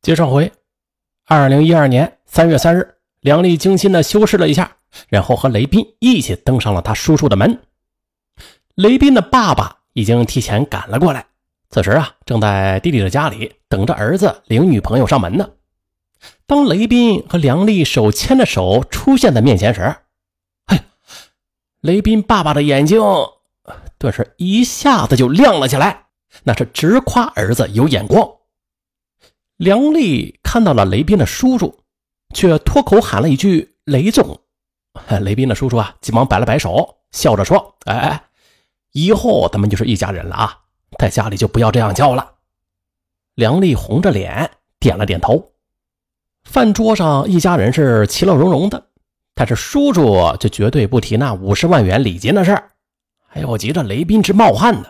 接上回，二零一二年三月三日，梁丽精心的修饰了一下，然后和雷斌一起登上了他叔叔的门。雷斌的爸爸已经提前赶了过来，此时啊，正在弟弟的家里等着儿子领女朋友上门呢。当雷斌和梁丽手牵着手出现在面前时，嘿，雷斌爸爸的眼睛顿时一下子就亮了起来，那是直夸儿子有眼光。梁丽看到了雷斌的叔叔，却脱口喊了一句“雷总”。雷斌的叔叔啊，急忙摆了摆手，笑着说：“哎哎，以后咱们就是一家人了啊，在家里就不要这样叫了。”梁丽红着脸点了点头。饭桌上一家人是其乐融融的，但是叔叔就绝对不提那五十万元礼金的事儿。哎呦，急着雷斌直冒汗呢，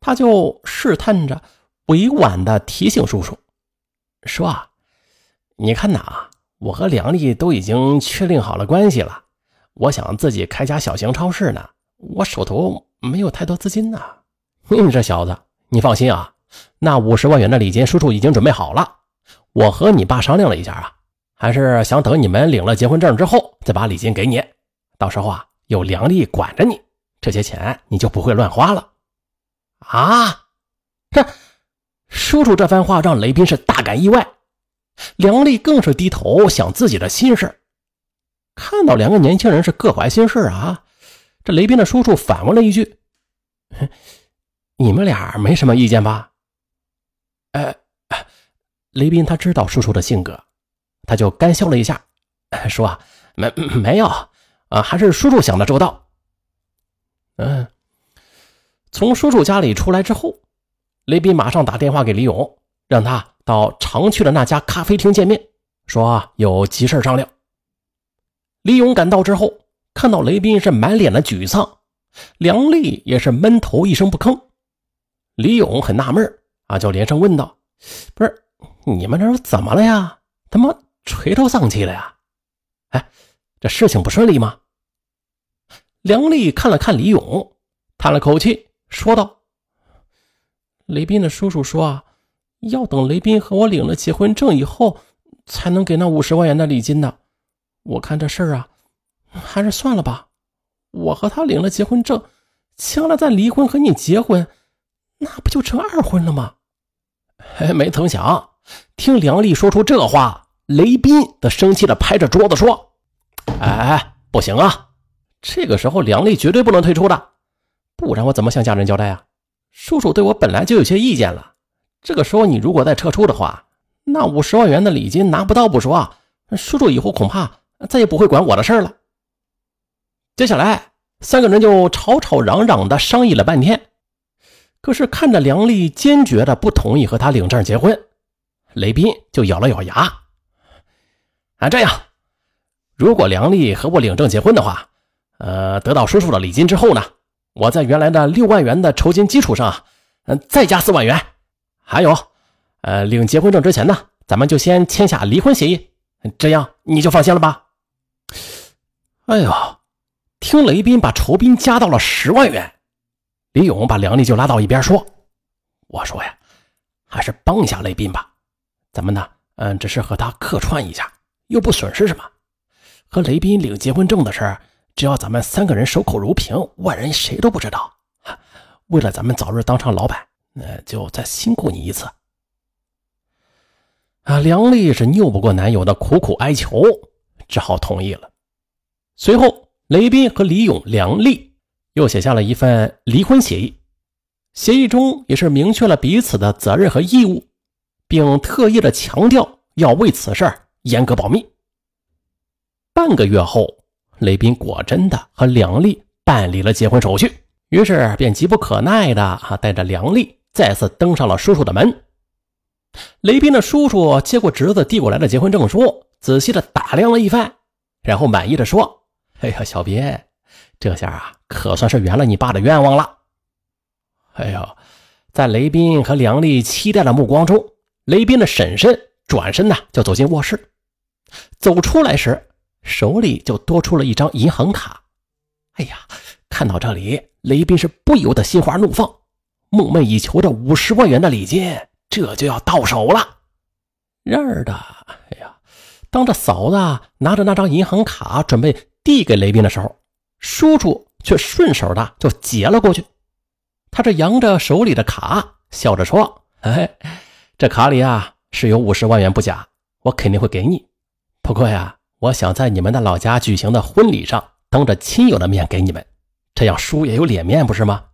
他就试探着委婉的提醒叔叔。说啊，你看呐，我和梁丽都已经确定好了关系了。我想自己开家小型超市呢，我手头没有太多资金呐。你这小子，你放心啊，那五十万元的礼金，叔叔已经准备好了。我和你爸商量了一下啊，还是想等你们领了结婚证之后再把礼金给你。到时候啊，有梁丽管着你，这些钱你就不会乱花了。啊，这。叔叔这番话让雷斌是大感意外，梁丽更是低头想自己的心事。看到两个年轻人是各怀心事啊，这雷斌的叔叔反问了一句：“你们俩没什么意见吧？”哎，雷斌他知道叔叔的性格，他就干笑了一下，说：“没没有啊，还是叔叔想的周到。”嗯，从叔叔家里出来之后。雷斌马上打电话给李勇，让他到常去的那家咖啡厅见面，说有急事商量。李勇赶到之后，看到雷斌是满脸的沮丧，梁丽也是闷头一声不吭。李勇很纳闷啊，就连声问道：“不是你们这是怎么了呀？他妈垂头丧气的呀？哎，这事情不顺利吗？”梁丽看了看李勇，叹了口气，说道。雷斌的叔叔说：“啊，要等雷斌和我领了结婚证以后，才能给那五十万元的礼金呢。我看这事儿啊，还是算了吧。我和他领了结婚证，将来再离婚和你结婚，那不就成二婚了吗？”哎，没曾想，听梁丽说出这话，雷斌则生气的拍着桌子说：“哎，不行啊！这个时候梁丽绝对不能退出的，不然我怎么向家人交代啊？”叔叔对我本来就有些意见了，这个时候你如果再撤出的话，那五十万元的礼金拿不到不说，叔叔以后恐怕再也不会管我的事了。接下来三个人就吵吵嚷嚷的商议了半天，可是看着梁丽坚决的不同意和他领证结婚，雷斌就咬了咬牙，啊，这样，如果梁丽和我领证结婚的话，呃，得到叔叔的礼金之后呢？我在原来的六万元的酬金基础上，嗯，再加四万元。还有，呃，领结婚证之前呢，咱们就先签下离婚协议，这样你就放心了吧？哎呦，听雷斌把酬宾加到了十万元，李勇把梁丽就拉到一边说：“我说呀，还是帮一下雷斌吧，咱们呢，嗯，只是和他客串一下，又不损失什么。和雷斌领结婚证的事儿。”只要咱们三个人守口如瓶，外人谁都不知道。为了咱们早日当上老板，那就再辛苦你一次。啊，梁丽是拗不过男友的苦苦哀求，只好同意了。随后，雷斌和李勇、梁丽又写下了一份离婚协议，协议中也是明确了彼此的责任和义务，并特意的强调要为此事严格保密。半个月后。雷斌果真的和梁丽办理了结婚手续，于是便急不可耐的啊带着梁丽再次登上了叔叔的门。雷斌的叔叔接过侄子递过来的结婚证书，仔细的打量了一番，然后满意的说：“哎呀，小斌，这下啊可算是圆了你爸的愿望了。”哎呦，在雷斌和梁丽期待的目光中，雷斌的婶婶转身呢就走进卧室，走出来时。手里就多出了一张银行卡，哎呀，看到这里，雷斌是不由得心花怒放，梦寐以求的五十万元的礼金，这就要到手了。然而的，哎呀，当这嫂子拿着那张银行卡准备递给雷斌的时候，叔叔却顺手的就接了过去。他这扬着手里的卡，笑着说：“哎，这卡里啊是有五十万元不假，我肯定会给你。不过呀，我想在你们的老家举行的婚礼上，当着亲友的面给你们，这样叔也有脸面，不是吗？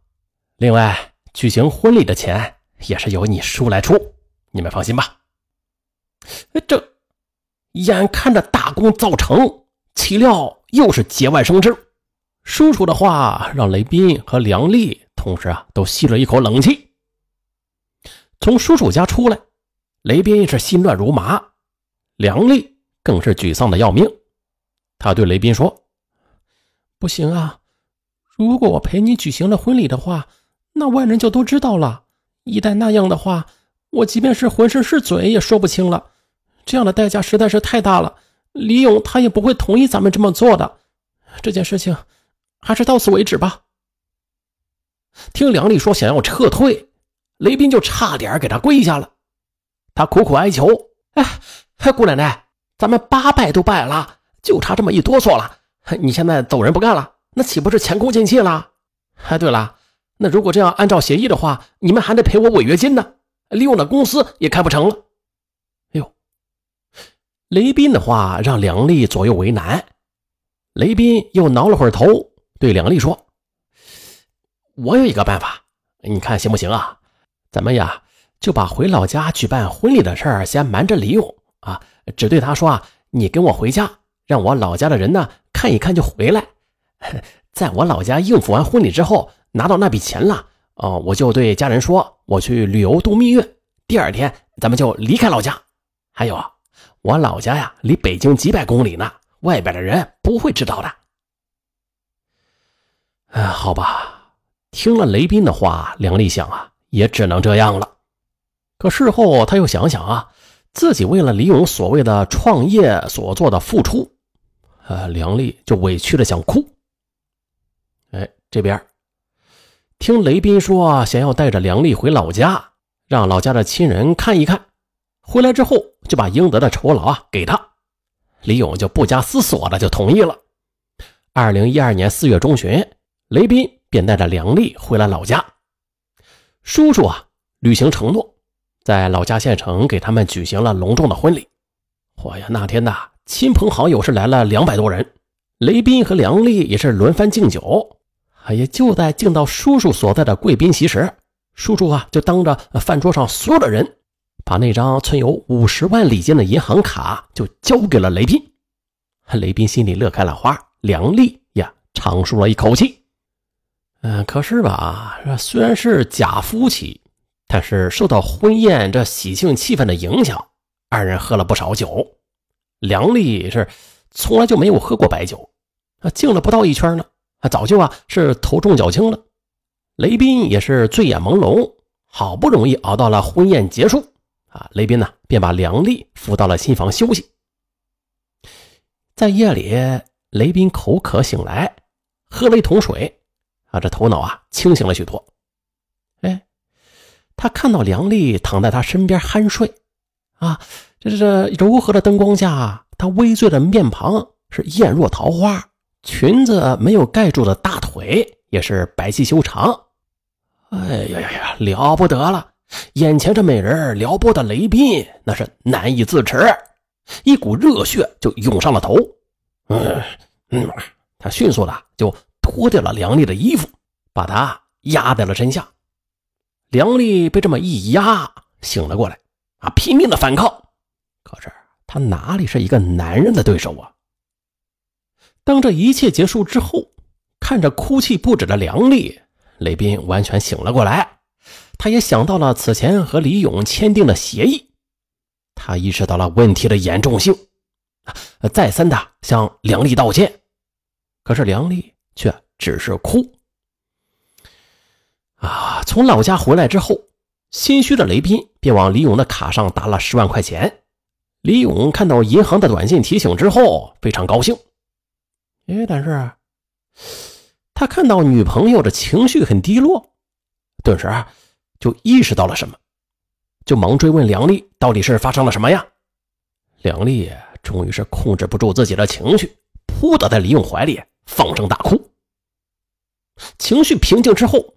另外，举行婚礼的钱也是由你叔来出，你们放心吧。”这眼看着大功造成，岂料又是节外生枝。叔叔的话让雷斌和梁丽同时啊都吸了一口冷气。从叔叔家出来，雷斌是心乱如麻，梁丽更是沮丧的要命。他对雷斌说：“不行啊，如果我陪你举行了婚礼的话，那外人就都知道了。一旦那样的话，我即便是浑身是嘴也说不清了。”这样的代价实在是太大了，李勇他也不会同意咱们这么做的。这件事情还是到此为止吧。听梁丽说想要撤退，雷斌就差点给他跪下了。他苦苦哀求：“哎，姑奶奶，咱们八拜都拜了，就差这么一哆嗦了。你现在走人不干了，那岂不是前功尽弃了？哎，对了，那如果这样按照协议的话，你们还得赔我违约金呢。李勇的公司也开不成了。”哎呦雷斌的话让梁丽左右为难，雷斌又挠了会儿头，对梁丽说：“我有一个办法，你看行不行啊？咱们呀就把回老家举办婚礼的事儿先瞒着李勇啊，只对他说啊，你跟我回家，让我老家的人呢看一看就回来。在我老家应付完婚礼之后，拿到那笔钱了，哦，我就对家人说我去旅游度蜜月，第二天咱们就离开老家。还有啊。”我老家呀，离北京几百公里呢，外边的人不会知道的。哎，好吧，听了雷斌的话，梁丽想啊，也只能这样了。可事后他又想想啊，自己为了李勇所谓的创业所做的付出，呃，梁丽就委屈的想哭。哎，这边听雷斌说想要带着梁丽回老家，让老家的亲人看一看。回来之后就把应得的酬劳啊给他，李勇就不加思索的就同意了。二零一二年四月中旬，雷斌便带着梁丽回了老家。叔叔啊履行承诺，在老家县城给他们举行了隆重的婚礼。嚯呀，那天呐，亲朋好友是来了两百多人，雷斌和梁丽也是轮番敬酒。哎呀，就在敬到叔叔所在的贵宾席时，叔叔啊就当着饭桌上所有的人。把那张存有五十万礼金的银行卡就交给了雷斌，雷斌心里乐开了花，梁丽呀长舒了一口气。嗯，可是吧，虽然是假夫妻，但是受到婚宴这喜庆气氛的影响，二人喝了不少酒。梁丽是从来就没有喝过白酒，啊，敬了不到一圈呢，啊，早就啊是头重脚轻了。雷斌也是醉眼朦胧，好不容易熬到了婚宴结束。啊，雷斌呢，便把梁丽扶到了新房休息。在夜里，雷斌口渴醒来，喝了一桶水，啊，这头脑啊清醒了许多。他看到梁丽躺在他身边酣睡，啊，这这柔和的灯光下，她微醉的面庞是艳若桃花，裙子没有盖住的大腿也是白皙修长。哎呀呀呀，了不得了！眼前这美人撩拨的雷斌那是难以自持，一股热血就涌上了头。嗯嗯，他迅速的就脱掉了梁丽的衣服，把她压在了身下。梁丽被这么一压，醒了过来，啊，拼命的反抗，可是他哪里是一个男人的对手啊？当这一切结束之后，看着哭泣不止的梁丽，雷斌完全醒了过来。他也想到了此前和李勇签订的协议，他意识到了问题的严重性，再三的向梁丽道歉，可是梁丽却只是哭。从老家回来之后，心虚的雷斌便往李勇的卡上打了十万块钱。李勇看到银行的短信提醒之后，非常高兴。哎，但是，他看到女朋友的情绪很低落，顿时。就意识到了什么，就忙追问梁丽到底是发生了什么呀？梁丽终于是控制不住自己的情绪，扑倒在李勇怀里，放声大哭。情绪平静之后，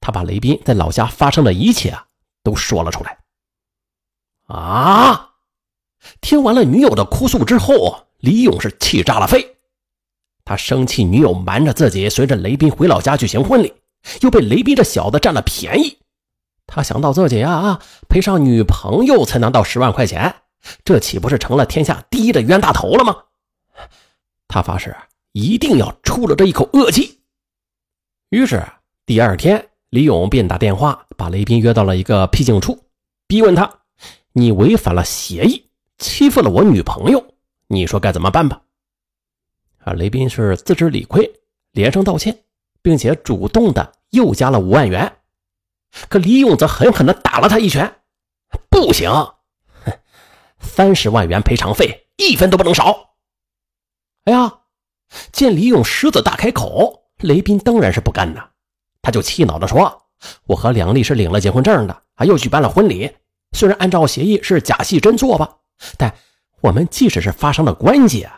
他把雷斌在老家发生的一切啊都说了出来。啊！听完了女友的哭诉之后，李勇是气炸了肺。他生气女友瞒着自己随着雷斌回老家举行婚礼，又被雷斌这小子占了便宜。他想到自己啊啊赔上女朋友才拿到十万块钱，这岂不是成了天下第一的冤大头了吗？他发誓一定要出了这一口恶气。于是第二天，李勇便打电话把雷斌约到了一个僻静处，逼问他。你违反了协议，欺负了我女朋友，你说该怎么办吧？啊，雷斌是自知理亏，连声道歉，并且主动的又加了五万元。可李勇则狠狠的打了他一拳：“不行，哼三十万元赔偿费，一分都不能少。”哎呀，见李勇狮子大开口，雷斌当然是不干的，他就气恼的说：“我和梁丽是领了结婚证的，啊又举办了婚礼。”虽然按照协议是假戏真做吧，但我们即使是发生了关系，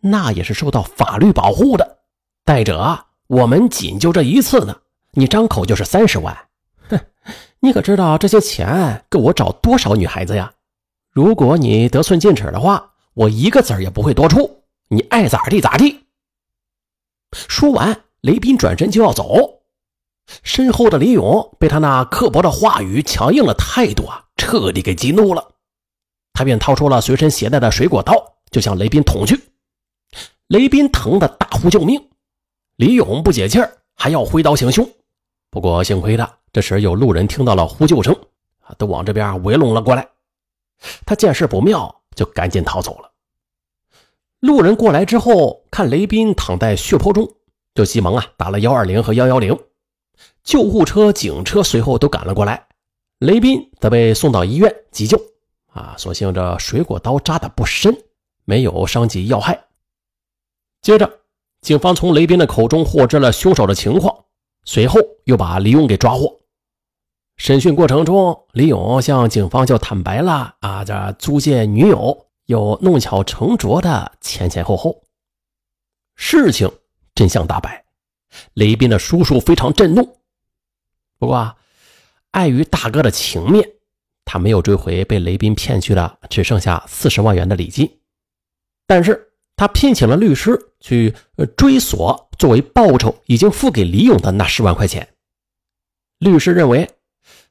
那也是受到法律保护的。再者，我们仅就这一次呢，你张口就是三十万，哼，你可知道这些钱够我找多少女孩子呀？如果你得寸进尺的话，我一个子儿也不会多出，你爱咋地咋地。说完，雷斌转身就要走，身后的李勇被他那刻薄的话语、强硬的态度啊。彻底给激怒了，他便掏出了随身携带的水果刀，就向雷斌捅去。雷斌疼得大呼救命，李勇不解气儿，还要挥刀行凶。不过幸亏的，这时有路人听到了呼救声，啊，都往这边围拢了过来。他见势不妙，就赶紧逃走了。路人过来之后，看雷斌躺在血泊中，就急忙啊打了幺二零和幺幺零，救护车、警车随后都赶了过来。雷斌则被送到医院急救，啊，所幸这水果刀扎的不深，没有伤及要害。接着，警方从雷斌的口中获知了凶手的情况，随后又把李勇给抓获。审讯过程中，李勇向警方就坦白了啊，这租借女友又弄巧成拙的前前后后。事情真相大白，雷斌的叔叔非常震怒。不过。碍于大哥的情面，他没有追回被雷斌骗去的只剩下四十万元的礼金，但是他聘请了律师去追索作为报酬已经付给李勇的那十万块钱。律师认为，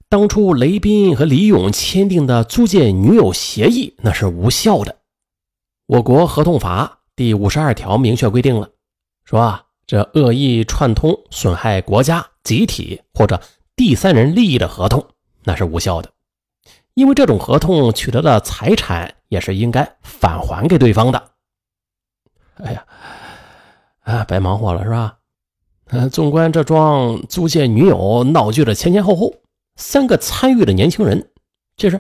当初雷斌和李勇签订的租借女友协议那是无效的。我国合同法第五十二条明确规定了，说啊，这恶意串通损害国家、集体或者。第三人利益的合同那是无效的，因为这种合同取得的财产也是应该返还给对方的。哎呀，啊，白忙活了是吧？嗯，纵观这桩租借女友闹剧的前前后后，三个参与的年轻人，这是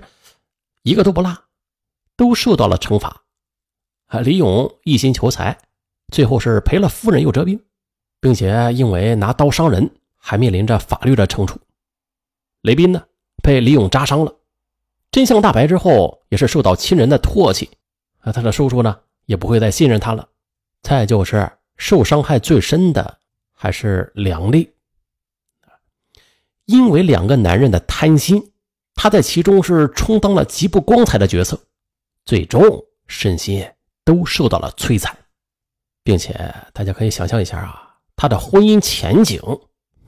一个都不落，都受到了惩罚。啊，李勇一心求财，最后是赔了夫人又折兵，并且因为拿刀伤人，还面临着法律的惩处。雷斌呢，被李勇扎伤了。真相大白之后，也是受到亲人的唾弃，啊，他的叔叔呢，也不会再信任他了。再就是受伤害最深的还是梁丽，因为两个男人的贪心，他在其中是充当了极不光彩的角色，最终身心都受到了摧残，并且大家可以想象一下啊，他的婚姻前景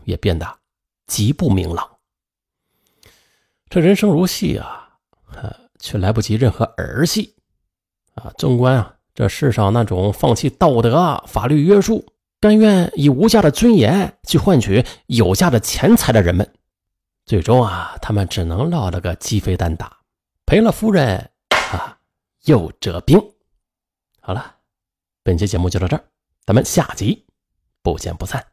也变得极不明朗。这人生如戏啊，呃，却来不及任何儿戏啊！纵观啊，这世上那种放弃道德、法律约束，甘愿以无价的尊严去换取有价的钱财的人们，最终啊，他们只能落了个鸡飞蛋打，赔了夫人啊，又折兵。好了，本期节目就到这儿，咱们下集不见不散。